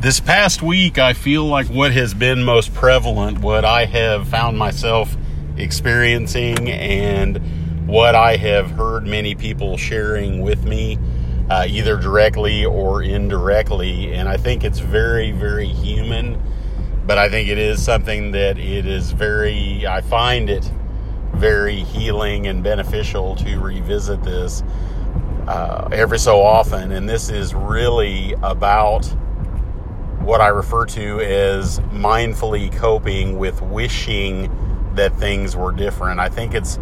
This past week, I feel like what has been most prevalent, what I have found myself experiencing, and what I have heard many people sharing with me, uh, either directly or indirectly. And I think it's very, very human, but I think it is something that it is very, I find it very healing and beneficial to revisit this uh, every so often. And this is really about what I refer to as mindfully coping with wishing that things were different. I think it's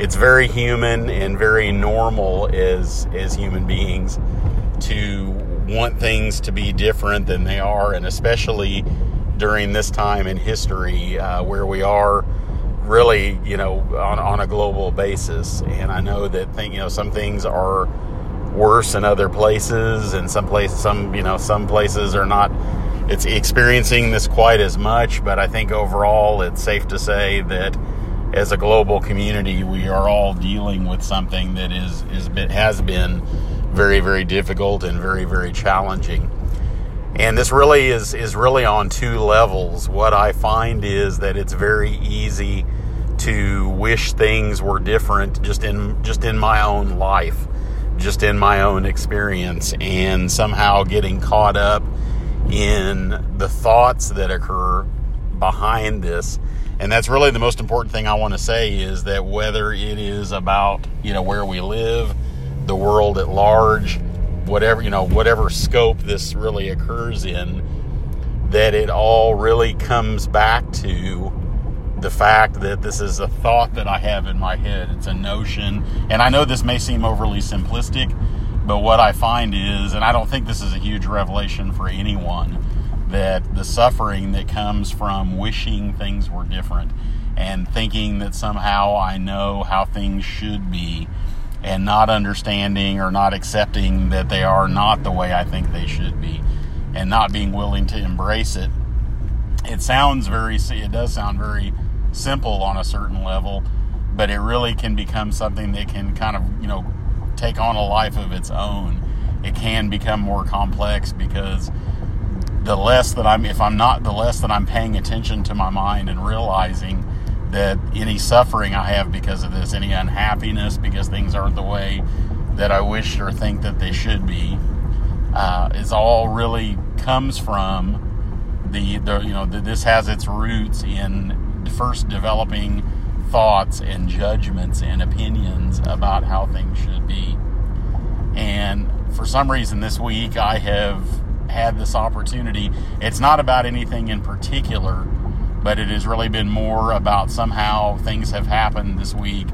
it's very human and very normal as as human beings to want things to be different than they are, and especially during this time in history uh, where we are really, you know, on, on a global basis. And I know that thing, you know, some things are worse in other places, and some places, some you know, some places are not it's experiencing this quite as much, but I think overall it's safe to say that as a global community, we are all dealing with something that is, is been, has been very, very difficult and very, very challenging. And this really is, is really on two levels. What I find is that it's very easy to wish things were different just in just in my own life, just in my own experience, and somehow getting caught up in the thoughts that occur behind this. And that's really the most important thing I want to say is that whether it is about, you know, where we live, the world at large, whatever, you know, whatever scope this really occurs in, that it all really comes back to the fact that this is a thought that I have in my head. It's a notion. And I know this may seem overly simplistic, but what I find is, and I don't think this is a huge revelation for anyone, that the suffering that comes from wishing things were different and thinking that somehow I know how things should be and not understanding or not accepting that they are not the way I think they should be and not being willing to embrace it. It sounds very, it does sound very simple on a certain level, but it really can become something that can kind of, you know, take on a life of its own, it can become more complex because the less that I'm, if I'm not, the less that I'm paying attention to my mind and realizing that any suffering I have because of this, any unhappiness because things aren't the way that I wish or think that they should be, uh, is all really comes from the, the you know, the, this has its roots in first developing thoughts and judgments and opinions about how things should be. And for some reason this week, I have had this opportunity. It's not about anything in particular, but it has really been more about somehow things have happened this week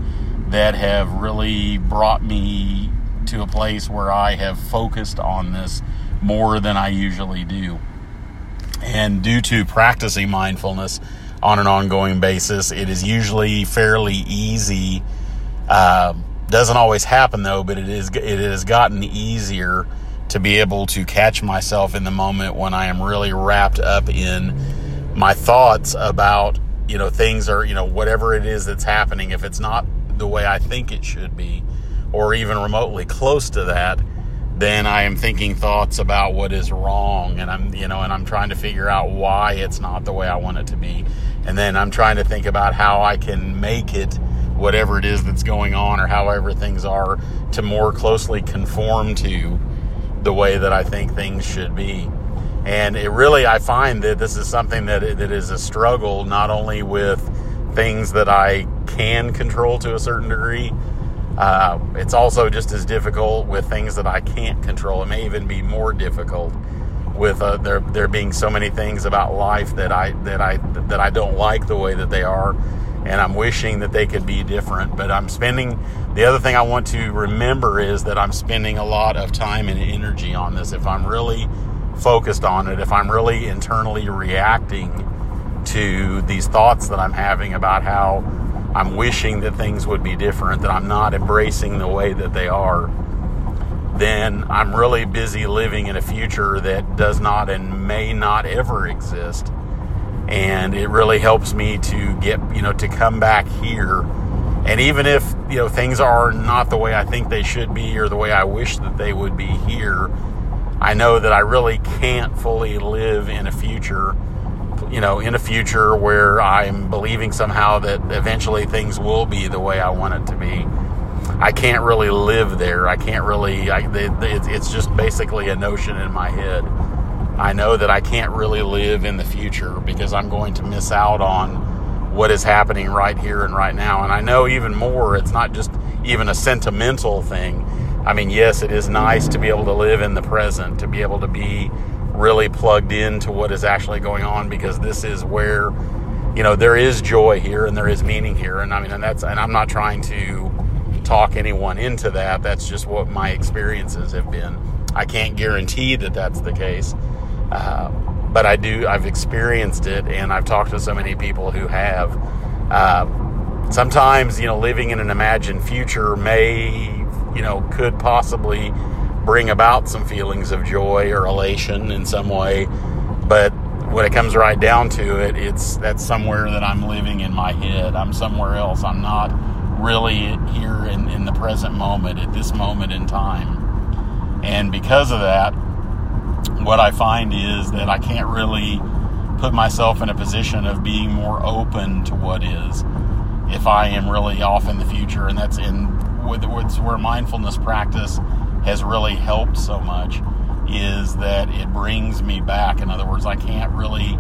that have really brought me to a place where I have focused on this more than I usually do. And due to practicing mindfulness, on an ongoing basis. It is usually fairly easy. Uh, doesn't always happen though, but it is it has gotten easier to be able to catch myself in the moment when I am really wrapped up in my thoughts about you know things are you know whatever it is that's happening. If it's not the way I think it should be, or even remotely close to that, then I am thinking thoughts about what is wrong and I'm you know and I'm trying to figure out why it's not the way I want it to be. And then I'm trying to think about how I can make it whatever it is that's going on or however things are to more closely conform to the way that I think things should be. And it really I find that this is something that that is a struggle not only with things that I can control to a certain degree uh, it's also just as difficult with things that I can't control. It may even be more difficult with uh, there there being so many things about life that I that I that I don't like the way that they are, and I'm wishing that they could be different. But I'm spending the other thing I want to remember is that I'm spending a lot of time and energy on this. If I'm really focused on it, if I'm really internally reacting to these thoughts that I'm having about how I'm wishing that things would be different, that I'm not embracing the way that they are, then I'm really busy living in a future that does not and may not ever exist. And it really helps me to get, you know, to come back here. And even if, you know, things are not the way I think they should be or the way I wish that they would be here, I know that I really can't fully live in a future, you know, in a future where I'm believing somehow that eventually things will be the way I want it to be. I can't really live there. I can't really. I, it's just basically a notion in my head. I know that I can't really live in the future because I'm going to miss out on what is happening right here and right now. And I know even more, it's not just even a sentimental thing. I mean, yes, it is nice to be able to live in the present, to be able to be really plugged into what is actually going on because this is where, you know, there is joy here and there is meaning here. And I mean, and that's, and I'm not trying to talk anyone into that. That's just what my experiences have been. I can't guarantee that that's the case. Uh, but I do, I've experienced it and I've talked to so many people who have. Uh, sometimes, you know, living in an imagined future may, you know, could possibly bring about some feelings of joy or elation in some way. But when it comes right down to it, it's that's somewhere that I'm living in my head. I'm somewhere else. I'm not really here in, in the present moment, at this moment in time. And because of that, what I find is that I can't really put myself in a position of being more open to what is if I am really off in the future. And that's in with where mindfulness practice has really helped so much is that it brings me back. In other words, I can't really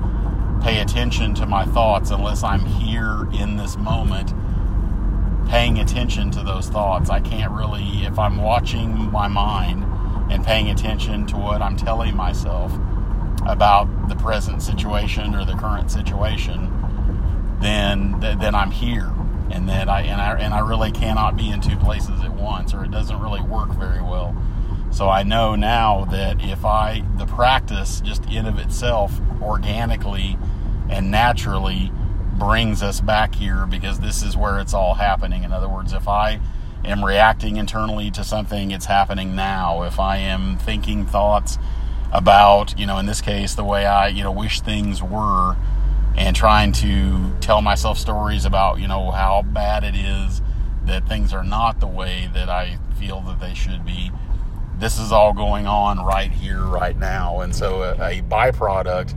pay attention to my thoughts unless I'm here in this moment paying attention to those thoughts. I can't really, if I'm watching my mind and paying attention to what I'm telling myself about the present situation or the current situation, then then I'm here, and that I and I and I really cannot be in two places at once, or it doesn't really work very well. So I know now that if I the practice just in of itself organically and naturally brings us back here because this is where it's all happening. In other words, if I am reacting internally to something, it's happening now. If I am thinking thoughts about, you know, in this case, the way I, you know, wish things were and trying to tell myself stories about, you know, how bad it is that things are not the way that I feel that they should be. This is all going on right here, right now. And so a, a byproduct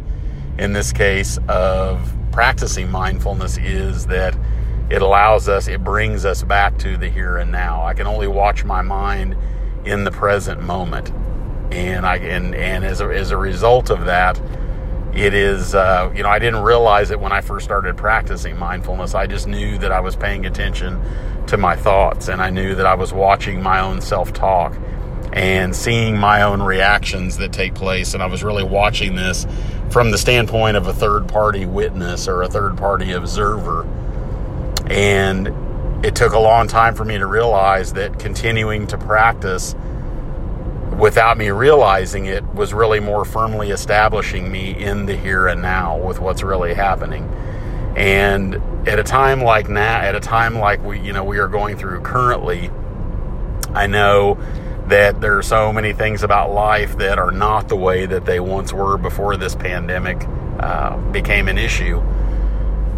in this case of practicing mindfulness is that it allows us, it brings us back to the here and now. I can only watch my mind in the present moment. And I and, and as, a, as a result of that, it is, uh, you know, I didn't realize it when I first started practicing mindfulness. I just knew that I was paying attention to my thoughts and I knew that I was watching my own self talk and seeing my own reactions that take place. And I was really watching this from the standpoint of a third party witness or a third party observer. And it took a long time for me to realize that continuing to practice without me realizing it was really more firmly establishing me in the here and now with what's really happening. And at a time like now, at a time like we, you know, we are going through currently, I know that there are so many things about life that are not the way that they once were before this pandemic uh, became an issue.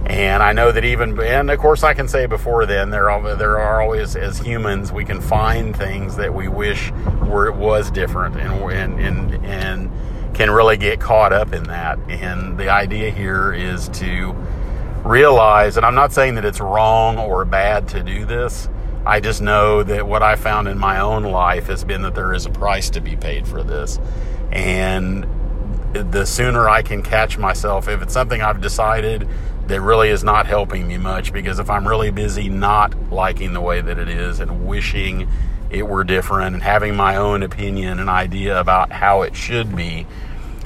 And I know that even, and of course, I can say before then, there are there are always, as humans, we can find things that we wish were it was different, and and and and can really get caught up in that. And the idea here is to realize, and I'm not saying that it's wrong or bad to do this, I just know that what I found in my own life has been that there is a price to be paid for this. And the sooner I can catch myself, if it's something I've decided that really is not helping me much, because if I'm really busy not liking the way that it is and wishing it were different and having my own opinion and idea about how it should be,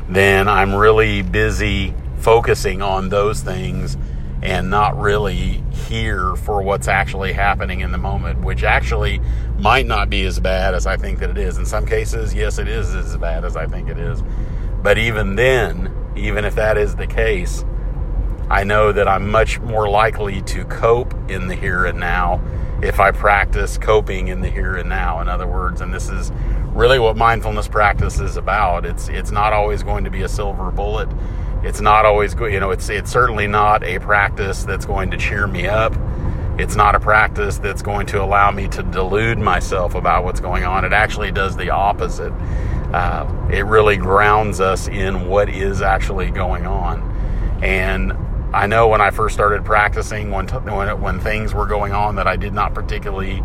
then I'm really busy focusing on those things and not really here for what's actually happening in the moment, which actually might not be as bad as I think that it is. In some cases, yes, it is as bad as I think it is. But even then, even if that is the case, I know that I'm much more likely to cope in the here and now if I practice coping in the here and now. In other words, and this is really what mindfulness practice is about. It's it's not always going to be a silver bullet it's not always good. You know, it's it's certainly not a practice that's going to cheer me up. It's not a practice that's going to allow me to delude myself about what's going on. It actually does the opposite. uh, it really grounds us in what is actually going on. And I know when I first started practicing, when, t- when, when things were going on that I did not particularly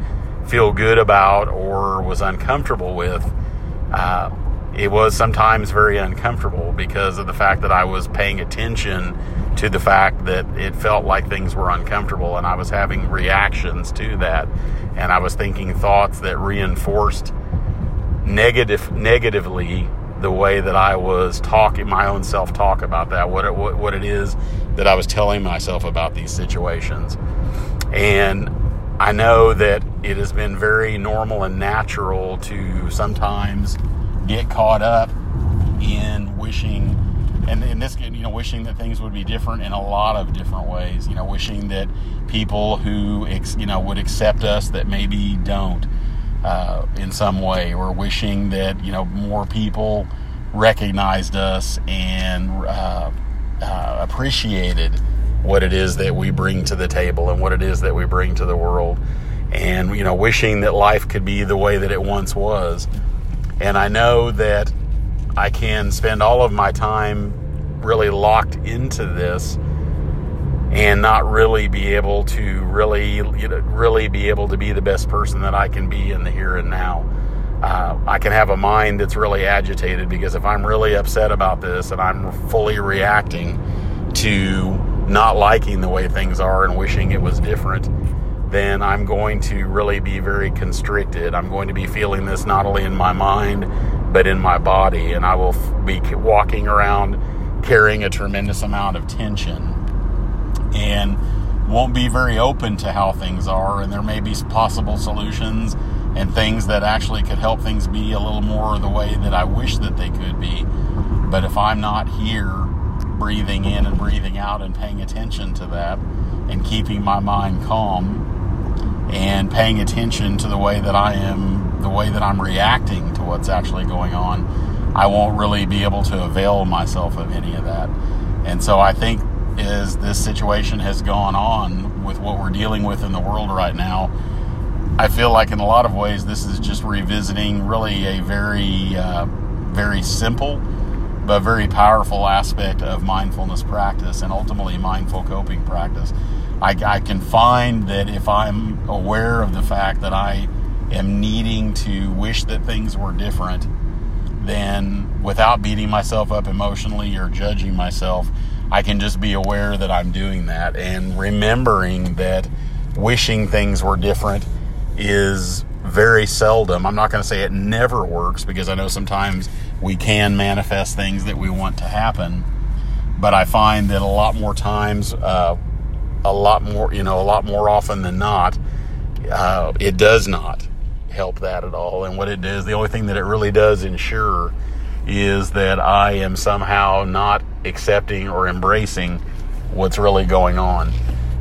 feel good about or was uncomfortable with, uh, it was sometimes very uncomfortable because of the fact that I was paying attention to the fact that it felt like things were uncomfortable and I was having reactions to that. And I was thinking thoughts that reinforced negative negatively the way that I was talking my own self talk about that what it, what, what it is that I was telling myself about these situations. And I know that it has been very normal and natural to sometimes get caught up in wishing and in this you know wishing that things would be different in a lot of different ways you know wishing that people who you know would accept us that maybe don't uh, in some way, or wishing that you know more people recognized us and uh, uh, appreciated what it is that we bring to the table and what it is that we bring to the world, and you know, wishing that life could be the way that it once was. And I know that I can spend all of my time really locked into this and not really be able to really you know, really be able to be the best person that I can be in the here and now. Uh, I can have a mind that's really agitated because if I'm really upset about this and I'm fully reacting to not liking the way things are and wishing it was different, then I'm going to really be very constricted. I'm going to be feeling this not only in my mind, but in my body. And I will be walking around carrying a tremendous amount of tension and won't be very open to how things are, and there may be possible solutions and things that actually could help things be a little more the way that I wish that they could be. But if I'm not here breathing in and breathing out and paying attention to that and keeping my mind calm and paying attention to the way that I am, the way that I'm reacting to what's actually going on, I won't really be able to avail myself of any of that. And so I think as this situation has gone on with what we're dealing with in the world right now, I feel like in a lot of ways this is just revisiting really a very, uh, very simple but very powerful aspect of mindfulness practice and ultimately mindful coping practice. I, I can find that if I'm aware of the fact that I am needing to wish that things were different, then without beating myself up emotionally or judging myself, I can just be aware that I'm doing that and remembering that wishing things were different is very seldom. I'm not going to say it never works because I know sometimes we can manifest things that we want to happen, but I find that a lot more times, uh, a lot more, you know, a lot more often than not, uh, it does not help that at all. And what it does, the only thing that it really does ensure is that I am somehow not accepting or embracing what's really going on.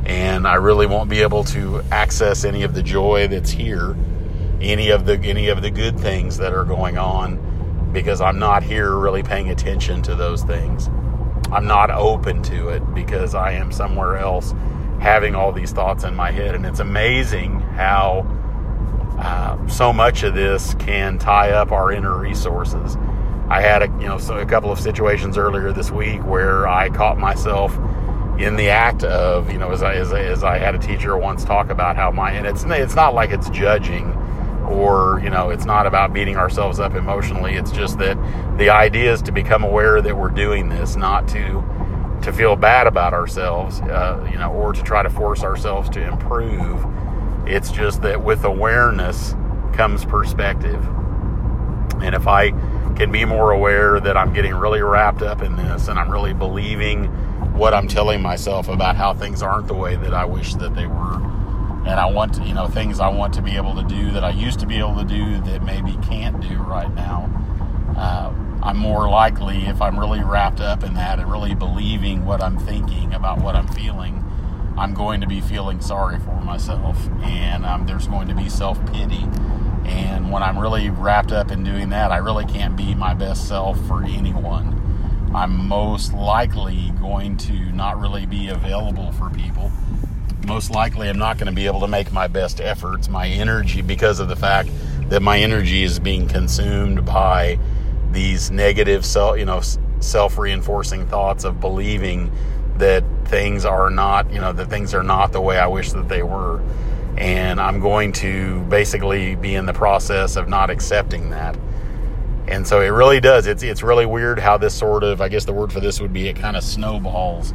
And I really won't be able to access any of the joy that's here, any of the any of the good things that are going on because I'm not here really paying attention to those things. I'm not open to it because I am somewhere else having all these thoughts in my head and it's amazing how uh, so much of this can tie up our inner resources I had a you know so a couple of situations earlier this week where I caught myself in the act of you know as I as, as I had a teacher once talk about how my and it's it's not like it's judging or you know it's not about beating ourselves up emotionally. It's just that the idea is to become aware that we're doing this not to to feel bad about ourselves uh, you know or to try to force ourselves to improve. It's just that with awareness comes perspective. And if I can be more aware that I'm getting really wrapped up in this and I'm really believing what I'm telling myself about how things aren't the way that I wish that they were. And I want to, you know, things I want to be able to do that I used to be able to do that maybe can't do right now. Uh, I'm more likely, if I'm really wrapped up in that and really believing what I'm thinking about what I'm feeling, I'm going to be feeling sorry for myself. And um, there's going to be self pity and when I'm really wrapped up in doing that, I really can't be my best self for anyone. I'm most likely going to not really be available for people. Most likely, I'm not going to be able to make my best efforts, my energy, because of the fact that my energy is being consumed by these negative self, you know, self-reinforcing thoughts of believing that things are not, you know, that things are not the way I wish that they were. And I'm going to basically be in the process of not accepting that. And so it really does. It's it's really weird how this sort of, I guess the word for this would be it kind of snowballs.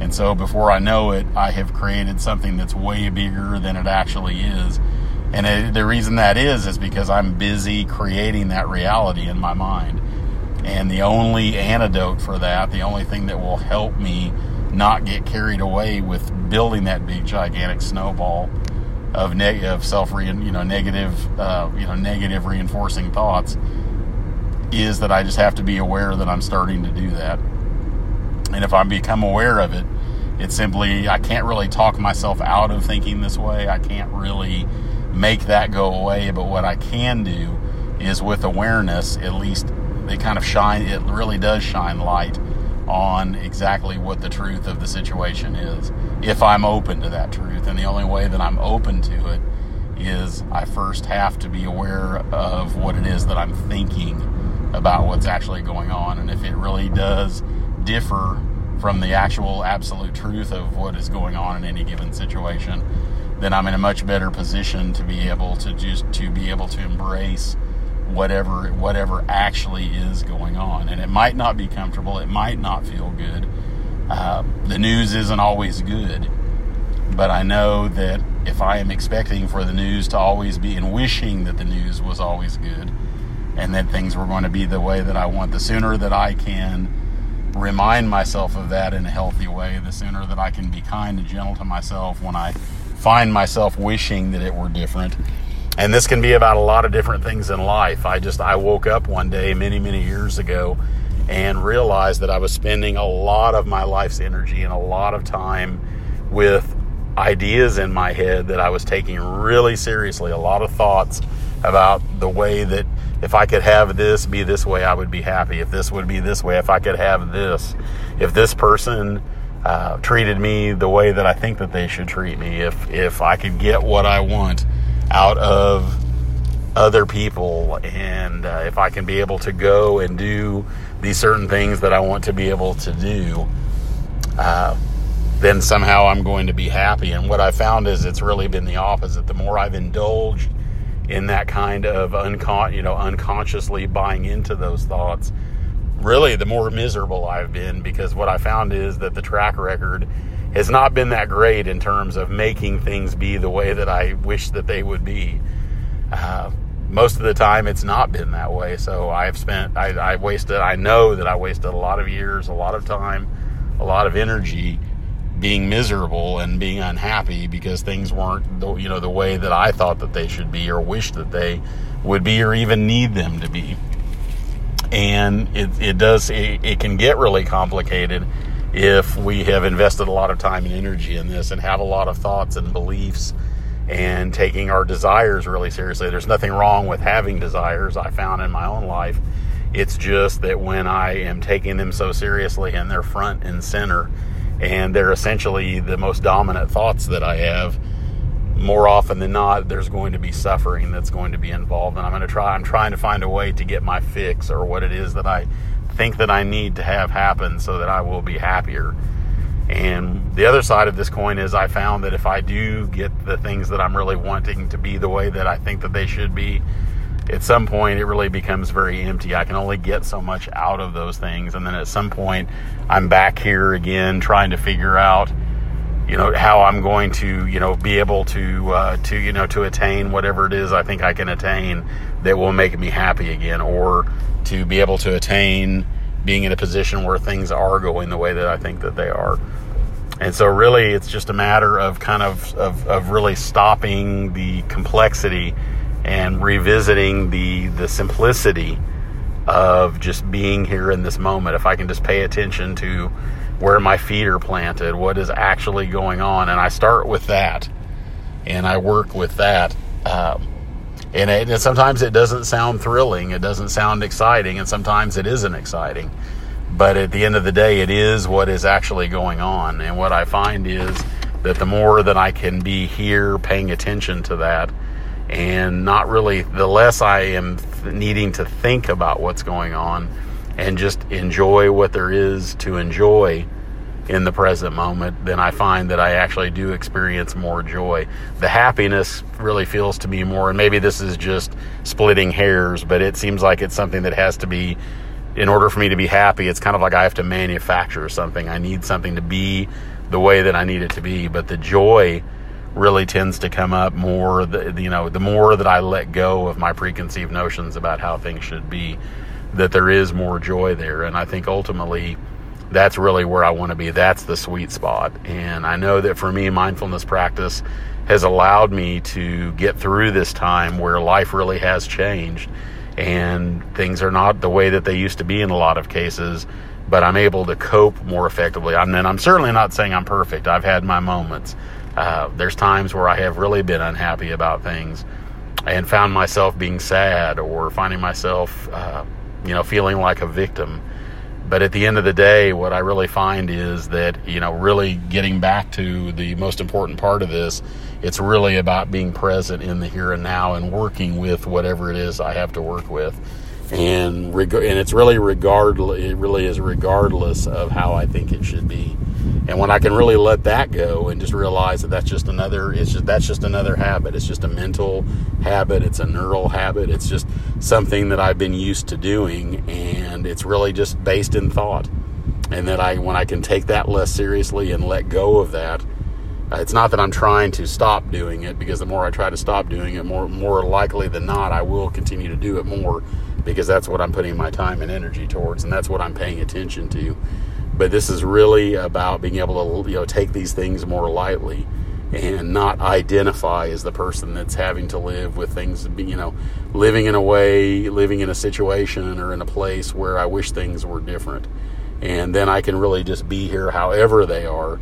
And so before I know it, I have created something that's way bigger than it actually is. And it, the reason that is is because I'm busy creating that reality in my mind. And the only antidote for that, the only thing that will help me not get carried away with building that big gigantic snowball of neg- of self re- you know negative uh, you know negative reinforcing thoughts is that I just have to be aware that I'm starting to do that. And if I become aware of it, it's simply I can't really talk myself out of thinking this way. I can't really make that go away, but what I can do is with awareness, at least they kind of shine it really does shine light on exactly what the truth of the situation is if I'm open to that truth. And the only way that I'm open to it is I first have to be aware of what it is that I'm thinking about what's actually going on. And if it really does differ from the actual absolute truth of what is going on in any given situation, then I'm in a much better position to be able to just to be able to embrace whatever whatever actually is going on. And it might not be comfortable. It might not feel good. Uh, the news isn't always good, but I know that if I am expecting for the news to always be and wishing that the news was always good, and that things were going to be the way that I want, the sooner that I can remind myself of that in a healthy way, the sooner that I can be kind and gentle to myself when I find myself wishing that it were different and this can be about a lot of different things in life. I just I woke up one day many many years ago and realized that I was spending a lot of my life's energy and a lot of time with ideas in my head that I was taking really seriously, a lot of thoughts about the way that if I could have this be this way, I would be happy. If this would be this way, if I could have this, if this person uh, treated me the way that I think that they should treat me, if if I could get what I want out of other people and uh, if I can be able to go and do these certain things that I want to be able to do, uh, then somehow I'm going to be happy. And what I found is it's really been the opposite. The more I've indulged in that kind of uncon- you know, unconsciously buying into those thoughts, really the more miserable I've been because what I found is that the track record has not been that great in terms of making things be the way that I wish that they would be. Uh, most of the time, it's not been that way. So I've spent, I, I wasted, I know that I wasted a lot of years, a lot of time, a lot of energy being miserable and being unhappy because things weren't the, you know the way that I thought that they should be or wished that they would be or even need them to be and it, it does it, it can get really complicated if we have invested a lot of time and energy in this and have a lot of thoughts and beliefs and taking our desires really seriously. There's nothing wrong with having desires, I found in my own life. It's just that when I am taking them so seriously and they're front and center and they're essentially the most dominant thoughts that I have, more often than not, there's going to be suffering that's going to be involved. And I'm going to try, I'm trying to find a way to get my fix or what it is that I think that I need to have happen so that I will be happier. And the other side of this coin is I found that if I do get the things that I'm really wanting to be the way that I think that they should be, at some point it really becomes very empty. I can only get so much out of those things. And then at some point I'm back here again trying to figure out, you know, how I'm going to, you know, be able to, uh, to, you know, to attain whatever it is I think I can attain that will make me happy again or to be able to attain being in a position where things are going the way that I think that they are. And so, really, it's just a matter of kind of, of, of really stopping the complexity and revisiting the, the simplicity of just being here in this moment. If I can just pay attention to where my feet are planted, what is actually going on, and I start with that and I work with that. Um, and, it, and sometimes it doesn't sound thrilling, it doesn't sound exciting, and sometimes it isn't exciting. But at the end of the day, it is what is actually going on. And what I find is that the more that I can be here paying attention to that and not really, the less I am needing to think about what's going on and just enjoy what there is to enjoy in the present moment, then I find that I actually do experience more joy. The happiness really feels to me more, and maybe this is just splitting hairs, but it seems like it's something that has to be, in order for me to be happy, it's kind of like I have to manufacture something. I need something to be the way that I need it to be, but the joy really tends to come up more the, you know the more that I let go of my preconceived notions about how things should be that there is more joy there and I think ultimately that's really where I want to be. That's the sweet spot. And I know that for me, mindfulness practice has allowed me to get through this time where life really has changed and things are not the way that they used to be in a lot of cases, but I'm able to cope more effectively. I mean, I'm certainly not saying I'm perfect. I've had my moments. Uh, there's times where I have really been unhappy about things and found myself being sad or finding myself, uh, you know, feeling like a victim but at the end of the day, what I really find is that, you know, really getting back to the most important part of this, it's really about being present in the here and now and working with whatever it is I have to work with. And reg- and it's really regardless it really is regardless of how I think it should be. And when I can really let that go and just realize that that's just another, it's just that's just another habit. It's just a mental habit. It's a neural habit. It's just something that I've been used to doing, and it's really just based in thought. And that I, when I can take that less seriously and let go of that, Uh, it's not that I'm trying to stop doing it because the more I try to stop doing it, more more likely than not, I will continue to do it more because that's what I'm putting my time and energy towards, and that's what I'm paying attention to. But this is really about being able to you know take these things more lightly and not identify as the person that's having to live with things you know living in a way living in a situation or in a place where I wish things were different. And then I can really just be here however they are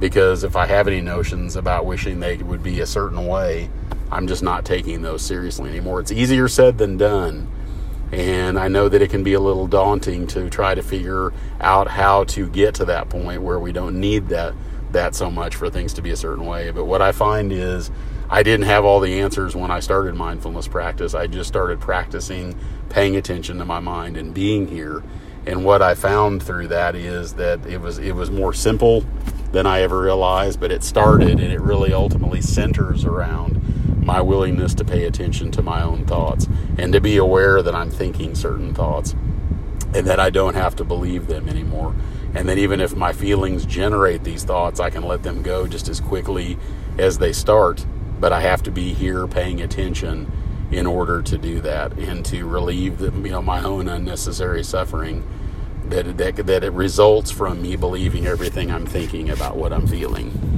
because if I have any notions about wishing they would be a certain way I'm just not taking those seriously anymore it's easier said than done and I know that it can be a little daunting to try to figure out how to get to that point where we don't need that that so much for things to be a certain way. But what I find is I didn't have all the answers when I started mindfulness practice. I just started practicing paying attention to my mind and being here. And what I found through that is that it was it was more simple than I ever realized, but it started and it really ultimately centers around my willingness to pay attention to my own thoughts and to be aware that I'm thinking certain thoughts and that I don't have to believe them anymore. And that even if my feelings generate these thoughts, I can let them go just as quickly as they start. But I have to be here paying attention in order to do that and to relieve the, you know my own unnecessary suffering that, that that it results from me believing everything I'm thinking about what I'm feeling.